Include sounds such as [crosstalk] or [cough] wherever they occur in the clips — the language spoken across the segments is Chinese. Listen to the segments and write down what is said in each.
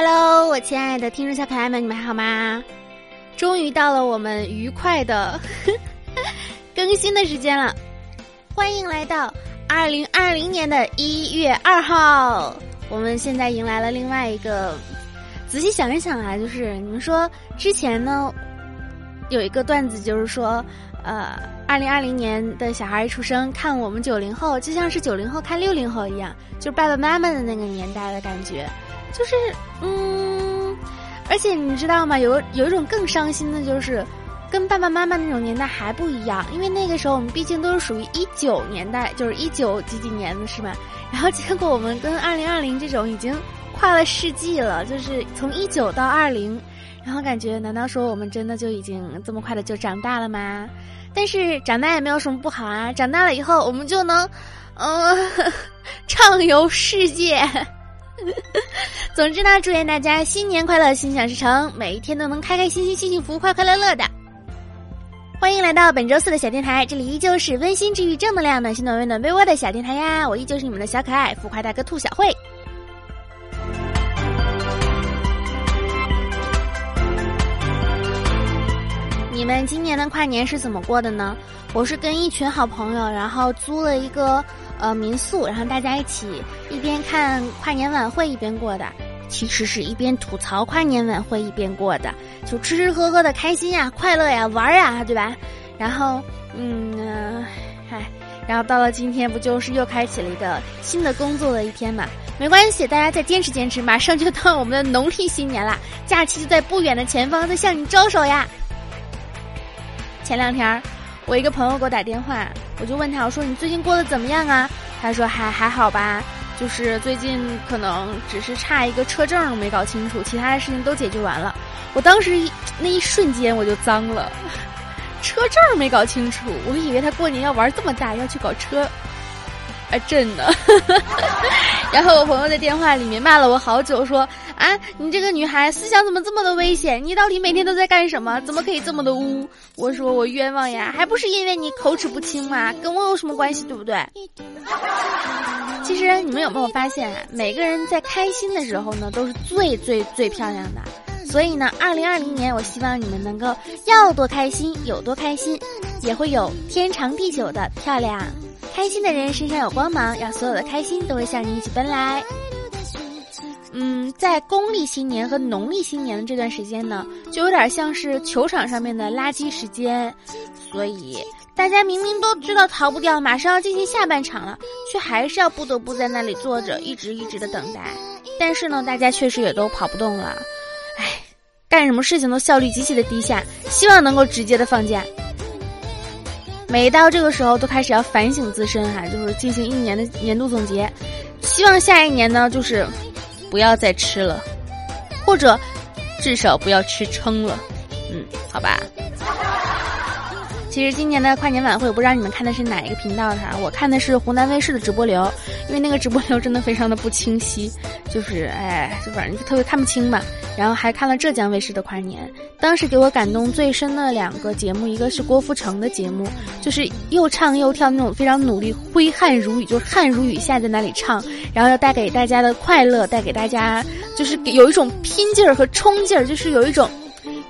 Hello，我亲爱的听众小可爱们，你们还好吗？终于到了我们愉快的 [laughs] 更新的时间了，欢迎来到二零二零年的一月二号。我们现在迎来了另外一个，仔细想一想啊，就是你们说之前呢，有一个段子，就是说，呃，二零二零年的小孩一出生，看我们九零后，就像是九零后看六零后一样，就爸爸妈妈的那个年代的感觉。就是，嗯，而且你知道吗？有有一种更伤心的，就是跟爸爸妈妈那种年代还不一样，因为那个时候我们毕竟都是属于一九年代，就是一九几几年的是吧？然后结果我们跟二零二零这种已经跨了世纪了，就是从一九到二零，然后感觉难道说我们真的就已经这么快的就长大了吗？但是长大也没有什么不好啊，长大了以后我们就能，嗯，[laughs] 畅游世界。[laughs] 总之呢，祝愿大家新年快乐，心想事成，每一天都能开开心心、幸幸福、快快乐乐的。欢迎来到本周四的小电台，这里依旧是温馨治愈、正能量、暖心暖胃暖被窝的小电台呀！我依旧是你们的小可爱浮夸大哥兔小慧。你们今年的跨年是怎么过的呢？我是跟一群好朋友，然后租了一个。呃，民宿，然后大家一起一边看跨年晚会一边过的，其实是一边吐槽跨年晚会一边过的，就吃吃喝喝的开心呀、快乐呀、玩呀，对吧？然后，嗯，嗨，然后到了今天，不就是又开启了一个新的工作的一天嘛？没关系，大家再坚持坚持，马上就到我们的农历新年啦，假期就在不远的前方，在向你招手呀。前两天儿。我一个朋友给我打电话，我就问他，我说你最近过得怎么样啊？他说还还好吧，就是最近可能只是差一个车证没搞清楚，其他的事情都解决完了。我当时一那一瞬间我就脏了，[laughs] 车证没搞清楚，我以为他过年要玩这么大，要去搞车。哎，真的。[laughs] 然后我朋友在电话里面骂了我好久，说啊，你这个女孩思想怎么这么的危险？你到底每天都在干什么？怎么可以这么的污？我说我冤枉呀，还不是因为你口齿不清嘛，跟我有什么关系，对不对？其实你们有没有发现，每个人在开心的时候呢，都是最最最漂亮的。所以呢，二零二零年，我希望你们能够要多开心有多开心，也会有天长地久的漂亮。开心的人身上有光芒，让所有的开心都会向你一起奔来。嗯，在公历新年和农历新年的这段时间呢，就有点像是球场上面的垃圾时间，所以大家明明都知道逃不掉，马上要进行下半场了，却还是要不得不在那里坐着，一直一直的等待。但是呢，大家确实也都跑不动了，唉，干什么事情都效率极其的低下，希望能够直接的放假。每到这个时候，都开始要反省自身哈，就是进行一年的年度总结。希望下一年呢，就是不要再吃了，或者至少不要吃撑了。嗯，好吧。其实今年的跨年晚会，我不知道你们看的是哪一个频道哈，我看的是湖南卫视的直播流，因为那个直播流真的非常的不清晰，就是哎，就反正就特别看不清嘛。然后还看了浙江卫视的跨年，当时给我感动最深的两个节目，一个是郭富城的节目，就是又唱又跳那种非常努力，挥汗如雨，就是汗如雨下在那里唱，然后要带给大家的快乐，带给大家就是有一种拼劲儿和冲劲儿，就是有一种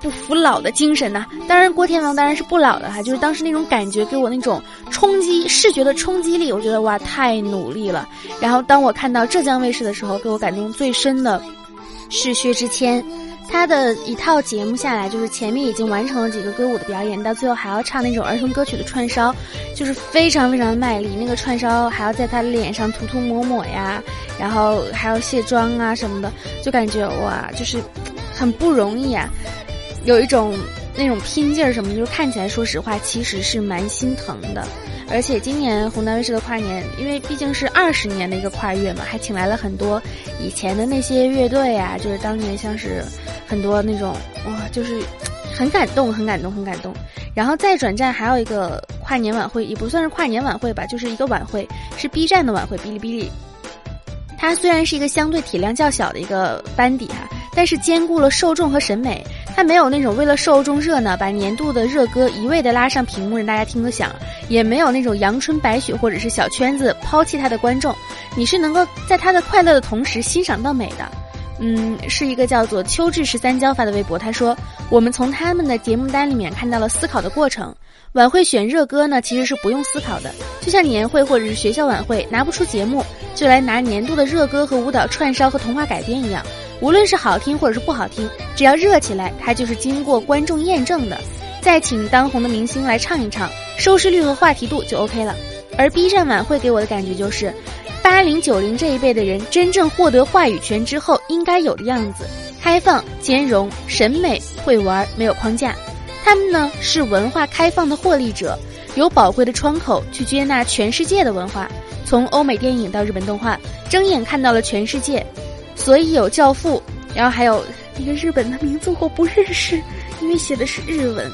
不服老的精神呐。当然郭天王当然是不老的哈，就是当时那种感觉给我那种冲击视觉的冲击力，我觉得哇太努力了。然后当我看到浙江卫视的时候，给我感动最深的。是薛之谦，他的一套节目下来，就是前面已经完成了几个歌舞的表演，到最后还要唱那种儿童歌曲的串烧，就是非常非常的卖力。那个串烧还要在他脸上涂涂抹抹呀，然后还要卸妆啊什么的，就感觉哇，就是很不容易啊，有一种那种拼劲儿什么，就是看起来，说实话，其实是蛮心疼的。而且今年湖南卫视的跨年，因为毕竟是二十年的一个跨越嘛，还请来了很多以前的那些乐队啊，就是当年像是很多那种哇，就是很感动，很感动，很感动。然后再转战还有一个跨年晚会，也不算是跨年晚会吧，就是一个晚会，是 B 站的晚会，哔哩哔哩。它虽然是一个相对体量较小的一个班底哈，但是兼顾了受众和审美。它没有那种为了受众热闹把年度的热歌一味的拉上屏幕让大家听得响，也没有那种阳春白雪或者是小圈子抛弃他的观众，你是能够在他的快乐的同时欣赏到美的。嗯，是一个叫做“秋至十三交”发的微博。他说：“我们从他们的节目单里面看到了思考的过程。晚会选热歌呢，其实是不用思考的，就像年会或者是学校晚会拿不出节目，就来拿年度的热歌和舞蹈串烧和童话改编一样。无论是好听或者是不好听，只要热起来，它就是经过观众验证的。再请当红的明星来唱一唱，收视率和话题度就 OK 了。而 B 站晚会给我的感觉就是。”八零九零这一辈的人真正获得话语权之后应该有的样子：开放、兼容、审美、会玩，没有框架。他们呢是文化开放的获利者，有宝贵的窗口去接纳全世界的文化。从欧美电影到日本动画，睁眼看到了全世界。所以有《教父》，然后还有一个日本的名字我不认识，因为写的是日文。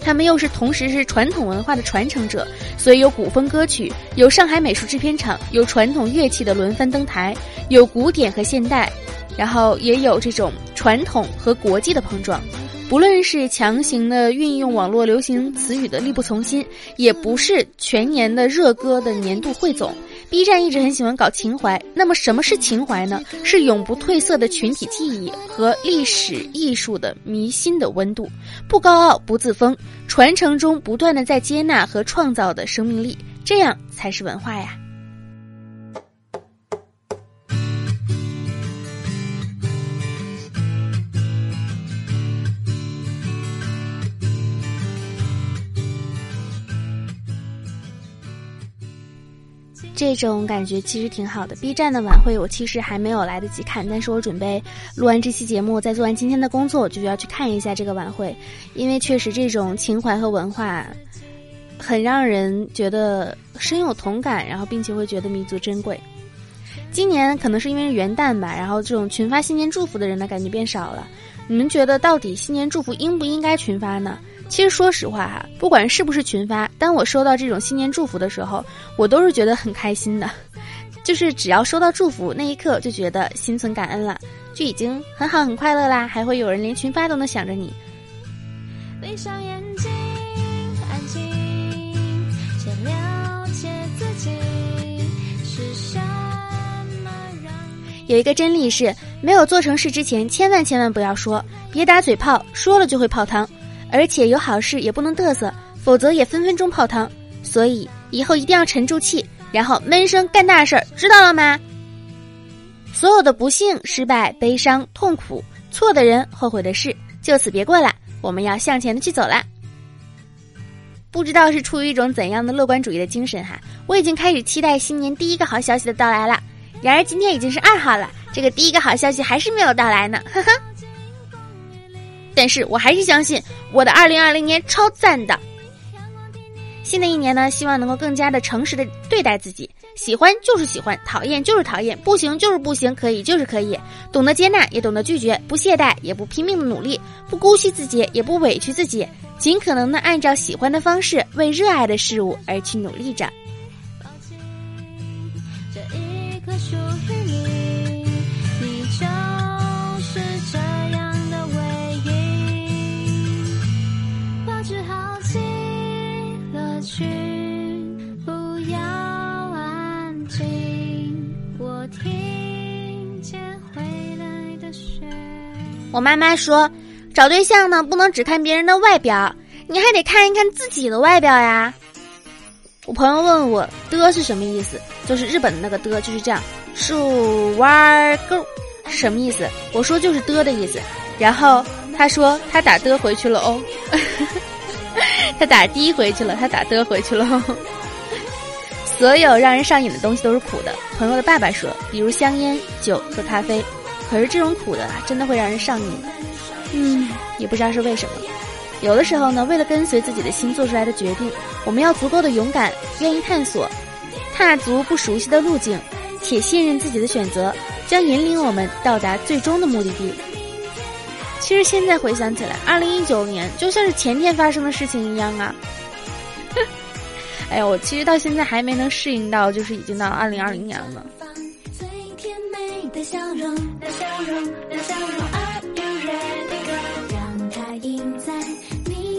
他们又是同时是传统文化的传承者，所以有古风歌曲，有上海美术制片厂，有传统乐器的轮番登台，有古典和现代，然后也有这种传统和国际的碰撞。不论是强行的运用网络流行词语的力不从心，也不是全年的热歌的年度汇总。B 站一直很喜欢搞情怀，那么什么是情怀呢？是永不褪色的群体记忆和历史艺术的迷心的温度，不高傲不自封，传承中不断的在接纳和创造的生命力，这样才是文化呀。这种感觉其实挺好的。B 站的晚会我其实还没有来得及看，但是我准备录完这期节目，再做完今天的工作，我就要去看一下这个晚会，因为确实这种情怀和文化，很让人觉得深有同感，然后并且会觉得弥足珍贵。今年可能是因为元旦吧，然后这种群发新年祝福的人呢感觉变少了。你们觉得到底新年祝福应不应该群发呢？其实说实话哈，不管是不是群发，当我收到这种新年祝福的时候，我都是觉得很开心的。[laughs] 就是只要收到祝福那一刻，就觉得心存感恩了，就已经很好很快乐啦。还会有人连群发都能想着你。闭上眼睛，安静，先了解自己是什么让。有一个真理是，没有做成事之前，千万千万不要说，别打嘴炮，说了就会泡汤。而且有好事也不能嘚瑟，否则也分分钟泡汤。所以以后一定要沉住气，然后闷声干大事儿，知道了吗？所有的不幸、失败、悲伤、痛苦、错的人、后悔的事，就此别过了。我们要向前的去走啦。不知道是出于一种怎样的乐观主义的精神哈，我已经开始期待新年第一个好消息的到来了。然而今天已经是二号了，这个第一个好消息还是没有到来呢，呵呵。但是我还是相信我的二零二零年超赞的。新的一年呢，希望能够更加的诚实的对待自己，喜欢就是喜欢，讨厌就是讨厌，不行就是不行，可以就是可以，懂得接纳，也懂得拒绝，不懈怠，也不拼命的努力，不姑息自己，也不委屈自己，尽可能的按照喜欢的方式，为热爱的事物而去努力着。我妈妈说，找对象呢不能只看别人的外表，你还得看一看自己的外表呀。我朋友问我“的”是什么意思，就是日本的那个“的”，就是这样，树弯钩，什么意思？我说就是“的”的意思。然后他说他打的回去了哦，[laughs] 他打的回去了，他打的回去了。[laughs] 所有让人上瘾的东西都是苦的。朋友的爸爸说，比如香烟、酒和咖啡。可是这种苦的啊，真的会让人上瘾。嗯，也不知道是为什么。有的时候呢，为了跟随自己的心做出来的决定，我们要足够的勇敢，愿意探索，踏足不熟悉的路径，且信任自己的选择，将引领我们到达最终的目的地。其实现在回想起来，二零一九年就像是前天发生的事情一样啊。[laughs] 哎呀，我其实到现在还没能适应到，就是已经到二零二零年了。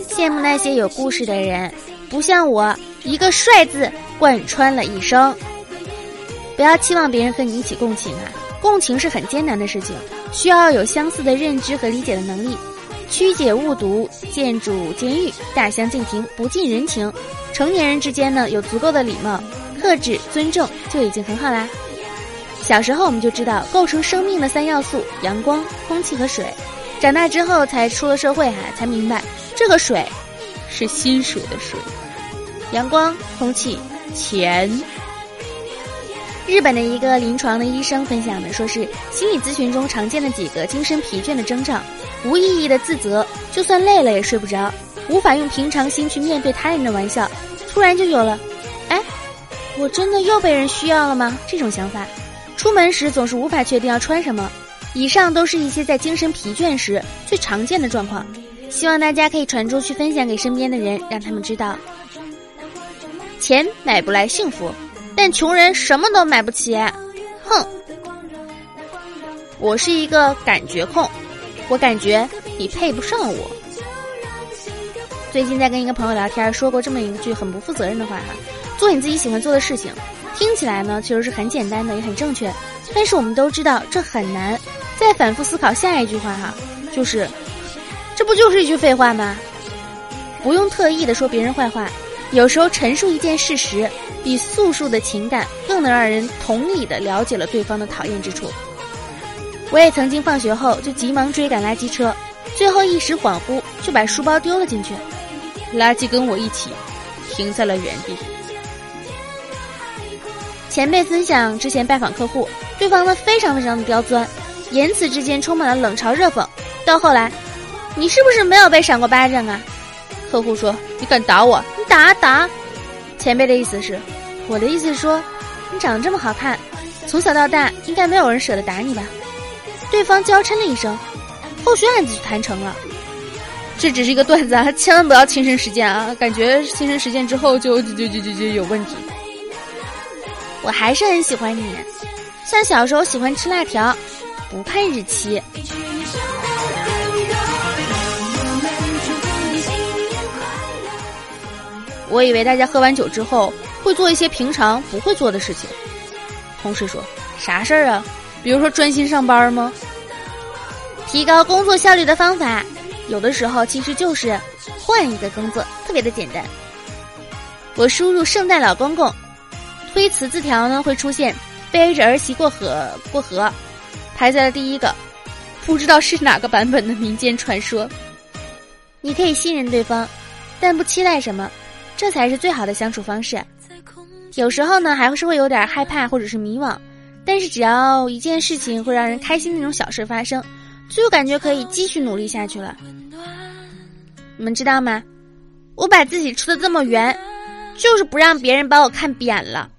羡慕那些有故事的人，不像我一个帅字贯穿了一生。不要期望别人和你一起共情啊，共情是很艰难的事情，需要有相似的认知和理解的能力。曲解误读，建筑监狱，大相径庭，不近人情。成年人之间呢，有足够的礼貌、克制、尊重，就已经很好啦。小时候我们就知道构成生命的三要素：阳光、空气和水。长大之后才出了社会哈，才明白这个水是薪水的水。阳光、空气、钱。日本的一个临床的医生分享的，说是心理咨询中常见的几个精神疲倦的征兆：无意义的自责，就算累了也睡不着；无法用平常心去面对他人的玩笑；突然就有了，哎，我真的又被人需要了吗？这种想法。出门时总是无法确定要穿什么。以上都是一些在精神疲倦时最常见的状况。希望大家可以传出去，分享给身边的人，让他们知道，钱买不来幸福。但穷人什么都买不起，哼！我是一个感觉控，我感觉你配不上我。最近在跟一个朋友聊天，说过这么一句很不负责任的话哈：做你自己喜欢做的事情，听起来呢其实是很简单的，也很正确。但是我们都知道这很难。再反复思考下一句话哈，就是，这不就是一句废话吗？不用特意的说别人坏话。有时候陈述一件事实，比诉说的情感更能让人同理的了解了对方的讨厌之处。我也曾经放学后就急忙追赶垃圾车，最后一时恍惚就把书包丢了进去，垃圾跟我一起停在了原地。前辈分享之前拜访客户，对方呢非常非常的刁钻，言辞之间充满了冷嘲热讽。到后来，你是不是没有被闪过巴掌啊？客户说：“你敢打我？”你打打，前辈的意思是，我的意思是说，你长得这么好看，从小到大应该没有人舍得打你吧？对方娇嗔了一声，后续案子就谈成了。这只是一个段子啊，千万不要亲身实践啊！感觉亲身实践之后就就就就就有问题。我还是很喜欢你，像小时候喜欢吃辣条，不看日期。我以为大家喝完酒之后会做一些平常不会做的事情。同事说：“啥事儿啊？比如说专心上班吗？”提高工作效率的方法，有的时候其实就是换一个工作，特别的简单。我输入“圣诞老公公”，推辞字条呢会出现“背着儿媳过河过河”，排在了第一个。不知道是哪个版本的民间传说。你可以信任对方，但不期待什么。这才是最好的相处方式。有时候呢，还是会有点害怕或者是迷惘，但是只要一件事情会让人开心那种小事发生，就感觉可以继续努力下去了。你们知道吗？我把自己出的这么圆，就是不让别人把我看扁了。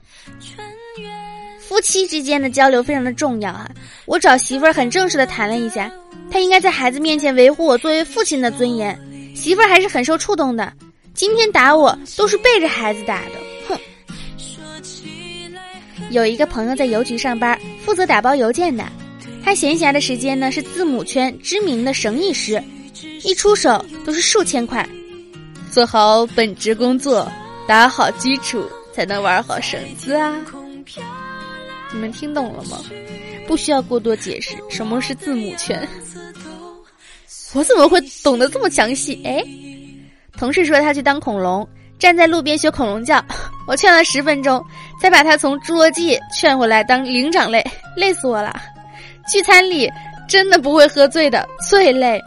夫妻之间的交流非常的重要哈。我找媳妇儿很正式的谈了一下，他应该在孩子面前维护我作为父亲的尊严。媳妇儿还是很受触动的。今天打我都是背着孩子打的，有一个朋友在邮局上班，负责打包邮件的。他闲暇的时间呢是字母圈知名的绳艺师，一出手都是数千块。做好本职工作，打好基础，才能玩好绳子啊！你们听懂了吗？不需要过多解释，什么是字母圈？我怎么会懂得这么详细？哎。同事说他去当恐龙，站在路边学恐龙叫，[laughs] 我劝了十分钟，再把他从侏罗纪劝回来当灵长类，累死我了。聚餐里真的不会喝醉的，最累。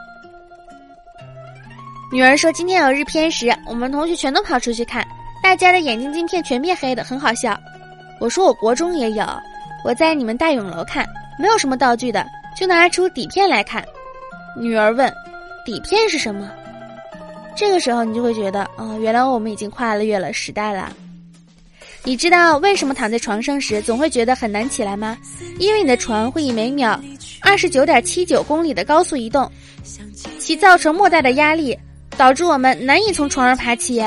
女儿说今天有日偏食，我们同学全都跑出去看，大家的眼睛镜片全变黑的，很好笑。我说我国中也有，我在你们大永楼看，没有什么道具的，就拿出底片来看。女儿问，底片是什么？这个时候，你就会觉得，哦，原来我们已经跨越了时代了。你知道为什么躺在床上时总会觉得很难起来吗？因为你的床会以每秒二十九点七九公里的高速移动，其造成莫大的压力，导致我们难以从床上爬起。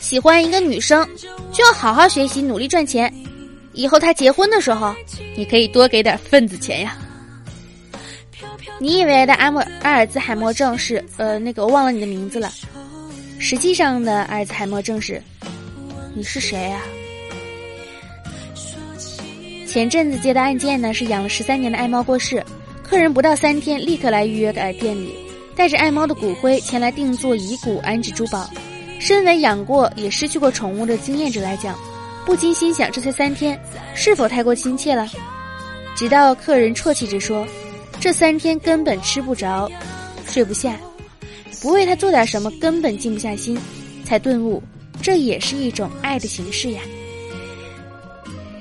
喜欢一个女生，就要好好学习，努力赚钱。以后她结婚的时候，你可以多给点份子钱呀。你以为的阿莫阿尔兹海默症是呃那个我忘了你的名字了，实际上的阿尔兹海默症是，你是谁啊？前阵子接的案件呢，是养了十三年的爱猫过世，客人不到三天立刻来预约来店里，带着爱猫的骨灰前来定做遗骨安置珠宝。身为养过也失去过宠物的经验者来讲，不禁心想：这才三天，是否太过亲切了？直到客人啜泣着说：“这三天根本吃不着，睡不下，不为他做点什么根本静不下心。”才顿悟，这也是一种爱的形式呀。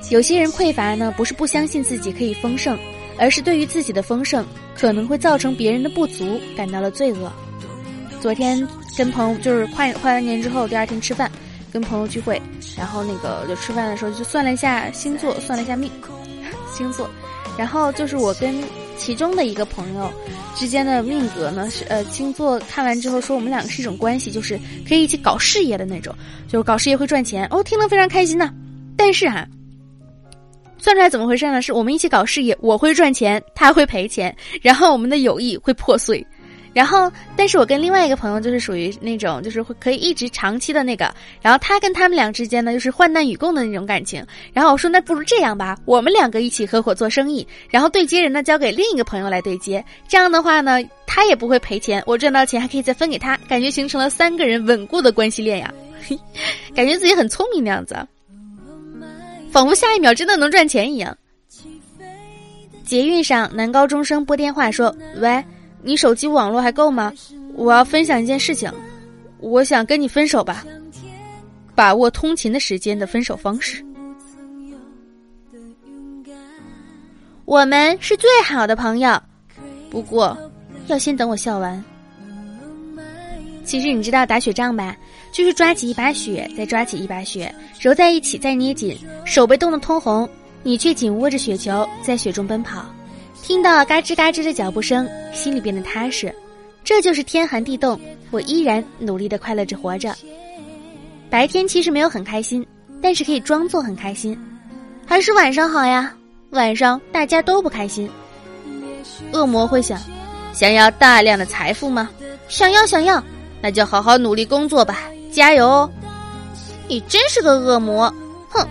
有些人匮乏呢，不是不相信自己可以丰盛，而是对于自己的丰盛可能会造成别人的不足感到了罪恶。昨天跟朋友就是跨跨完年之后，第二天吃饭，跟朋友聚会，然后那个就吃饭的时候就算了一下星座，算了一下命，星座，然后就是我跟其中的一个朋友。之间的命格呢是呃星座看完之后说我们两个是一种关系，就是可以一起搞事业的那种，就是搞事业会赚钱哦，听得非常开心呢。但是哈，算出来怎么回事呢？是我们一起搞事业，我会赚钱，他会赔钱，然后我们的友谊会破碎。然后，但是我跟另外一个朋友就是属于那种，就是会可以一直长期的那个。然后他跟他们俩之间呢，就是患难与共的那种感情。然后我说，那不如这样吧，我们两个一起合伙做生意，然后对接人呢交给另一个朋友来对接。这样的话呢，他也不会赔钱，我赚到钱还可以再分给他，感觉形成了三个人稳固的关系链呀，[laughs] 感觉自己很聪明那样子，仿佛下一秒真的能赚钱一样。捷运上，男高中生拨电话说：“喂。”你手机网络还够吗？我要分享一件事情，我想跟你分手吧。把握通勤的时间的分手方式。我们是最好的朋友，不过要先等我笑完。其实你知道打雪仗吧？就是抓起一把雪，再抓起一把雪，揉在一起，再捏紧，手被冻得通红，你却紧握着雪球，在雪中奔跑。听到嘎吱嘎吱的脚步声，心里变得踏实。这就是天寒地冻，我依然努力的快乐着活着。白天其实没有很开心，但是可以装作很开心。还是晚上好呀，晚上大家都不开心。恶魔会想：想要大量的财富吗？想要，想要，那就好好努力工作吧，加油哦！你真是个恶魔，哼！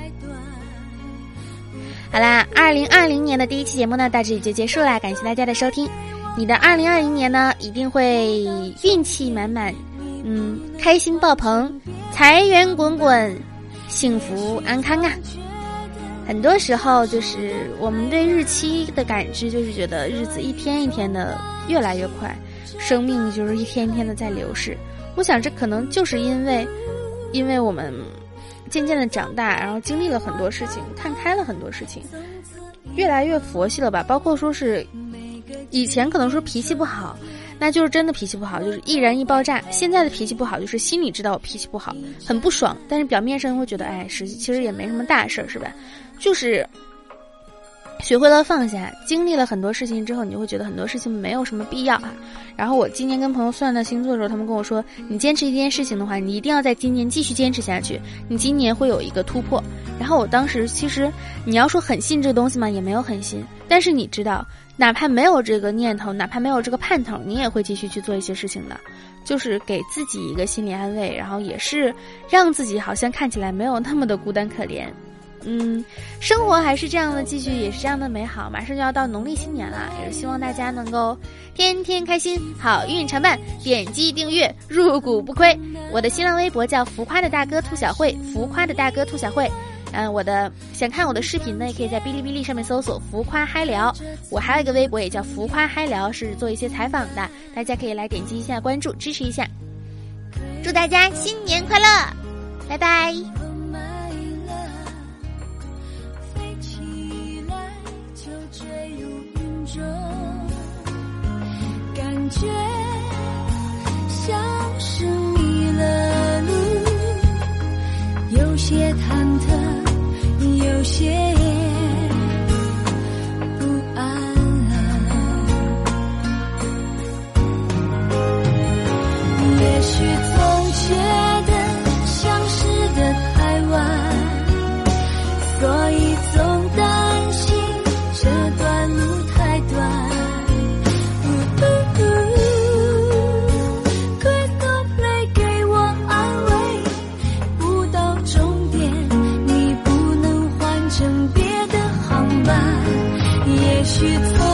好啦，二零二零年的第一期节目呢，到这里就结束啦，感谢大家的收听。你的二零二零年呢，一定会运气满满，嗯，开心爆棚，财源滚滚，幸福安康啊！很多时候，就是我们对日期的感知，就是觉得日子一天一天的越来越快，生命就是一天一天的在流逝。我想，这可能就是因为，因为我们。渐渐的长大，然后经历了很多事情，看开了很多事情，越来越佛系了吧？包括说是以前可能说脾气不好，那就是真的脾气不好，就是易燃易爆炸。现在的脾气不好，就是心里知道我脾气不好，很不爽，但是表面上会觉得，哎，实际其实也没什么大事儿，是吧？就是。学会了放下，经历了很多事情之后，你就会觉得很多事情没有什么必要啊。然后我今年跟朋友算的星座的时候，他们跟我说，你坚持一件事情的话，你一定要在今年继续坚持下去，你今年会有一个突破。然后我当时其实你要说很信这个东西嘛，也没有很信。但是你知道，哪怕没有这个念头，哪怕没有这个盼头，你也会继续去做一些事情的，就是给自己一个心理安慰，然后也是让自己好像看起来没有那么的孤单可怜。嗯，生活还是这样的，继续也是这样的美好。马上就要到农历新年了，也是希望大家能够天天开心，好运常伴。点击订阅，入股不亏。我的新浪微博叫浮夸的大哥兔小慧，浮夸的大哥兔小慧。嗯，我的想看我的视频呢，也可以在哔哩哔哩上面搜索“浮夸嗨聊”。我还有一个微博也叫“浮夸嗨聊”，是做一些采访的，大家可以来点击一下关注，支持一下。祝大家新年快乐，拜拜。坠入云中感觉像是迷了路，有些忐忑，有些。去走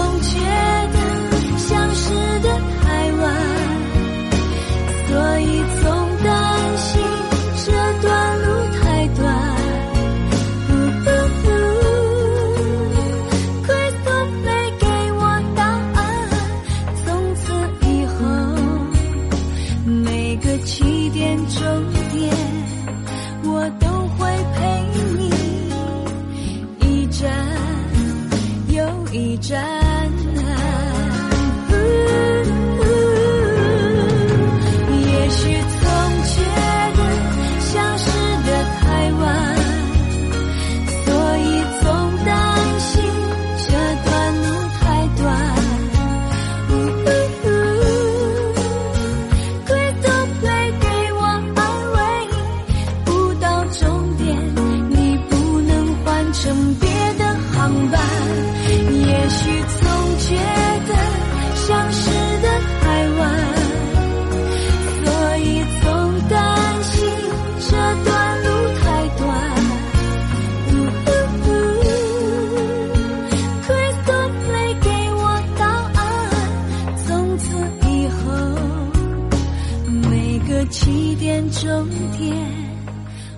起点终点，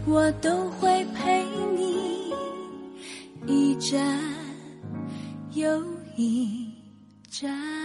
我都会陪你一站又一站。